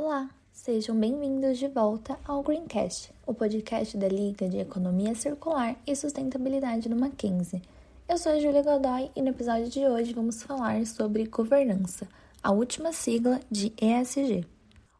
Olá, sejam bem-vindos de volta ao Greencast, o podcast da Liga de Economia Circular e Sustentabilidade do Mackenzie. Eu sou a Júlia Godoy e no episódio de hoje vamos falar sobre governança, a última sigla de ESG.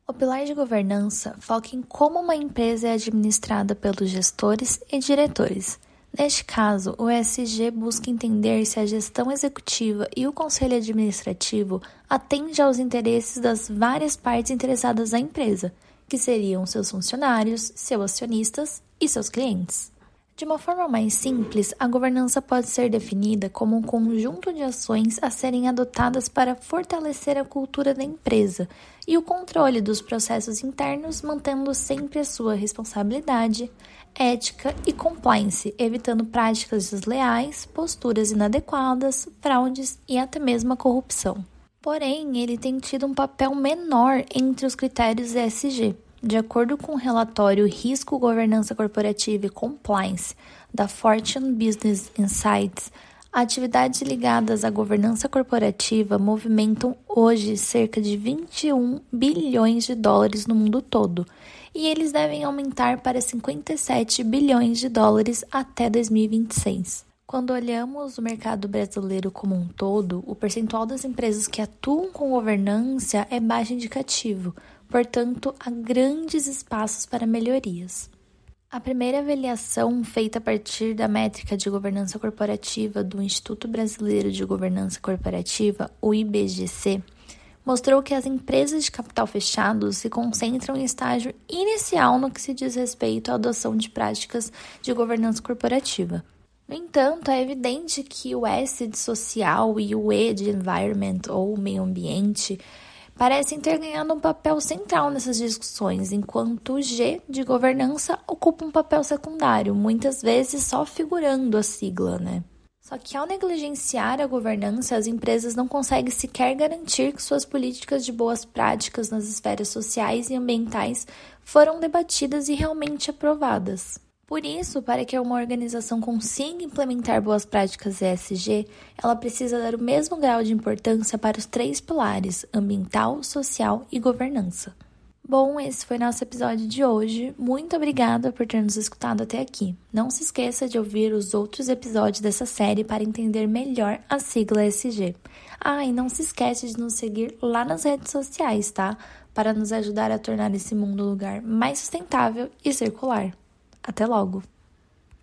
O pilar de governança foca em como uma empresa é administrada pelos gestores e diretores. Neste caso, o ESG busca entender se a gestão executiva e o conselho administrativo atendem aos interesses das várias partes interessadas na empresa, que seriam seus funcionários, seus acionistas e seus clientes. De uma forma mais simples, a governança pode ser definida como um conjunto de ações a serem adotadas para fortalecer a cultura da empresa e o controle dos processos internos, mantendo sempre a sua responsabilidade, ética e compliance, evitando práticas desleais, posturas inadequadas, fraudes e até mesmo a corrupção. Porém, ele tem tido um papel menor entre os critérios ESG de acordo com o relatório Risco, Governança Corporativa e Compliance da Fortune Business Insights, atividades ligadas à governança corporativa movimentam hoje cerca de 21 bilhões de dólares no mundo todo, e eles devem aumentar para 57 bilhões de dólares até 2026. Quando olhamos o mercado brasileiro como um todo, o percentual das empresas que atuam com governança é baixo indicativo, portanto, há grandes espaços para melhorias. A primeira avaliação, feita a partir da métrica de governança corporativa do Instituto Brasileiro de Governança Corporativa, o IBGC, mostrou que as empresas de capital fechado se concentram em estágio inicial no que se diz respeito à adoção de práticas de governança corporativa. No entanto, é evidente que o S de social e o E de environment ou meio ambiente parecem ter ganhado um papel central nessas discussões, enquanto o G de governança ocupa um papel secundário, muitas vezes só figurando a sigla, né? Só que ao negligenciar a governança, as empresas não conseguem sequer garantir que suas políticas de boas práticas nas esferas sociais e ambientais foram debatidas e realmente aprovadas. Por isso, para que uma organização consiga implementar boas práticas ESG, ela precisa dar o mesmo grau de importância para os três pilares: ambiental, social e governança. Bom, esse foi nosso episódio de hoje. Muito obrigada por ter nos escutado até aqui. Não se esqueça de ouvir os outros episódios dessa série para entender melhor a sigla ESG. Ah, e não se esqueça de nos seguir lá nas redes sociais, tá? Para nos ajudar a tornar esse mundo um lugar mais sustentável e circular. Até logo!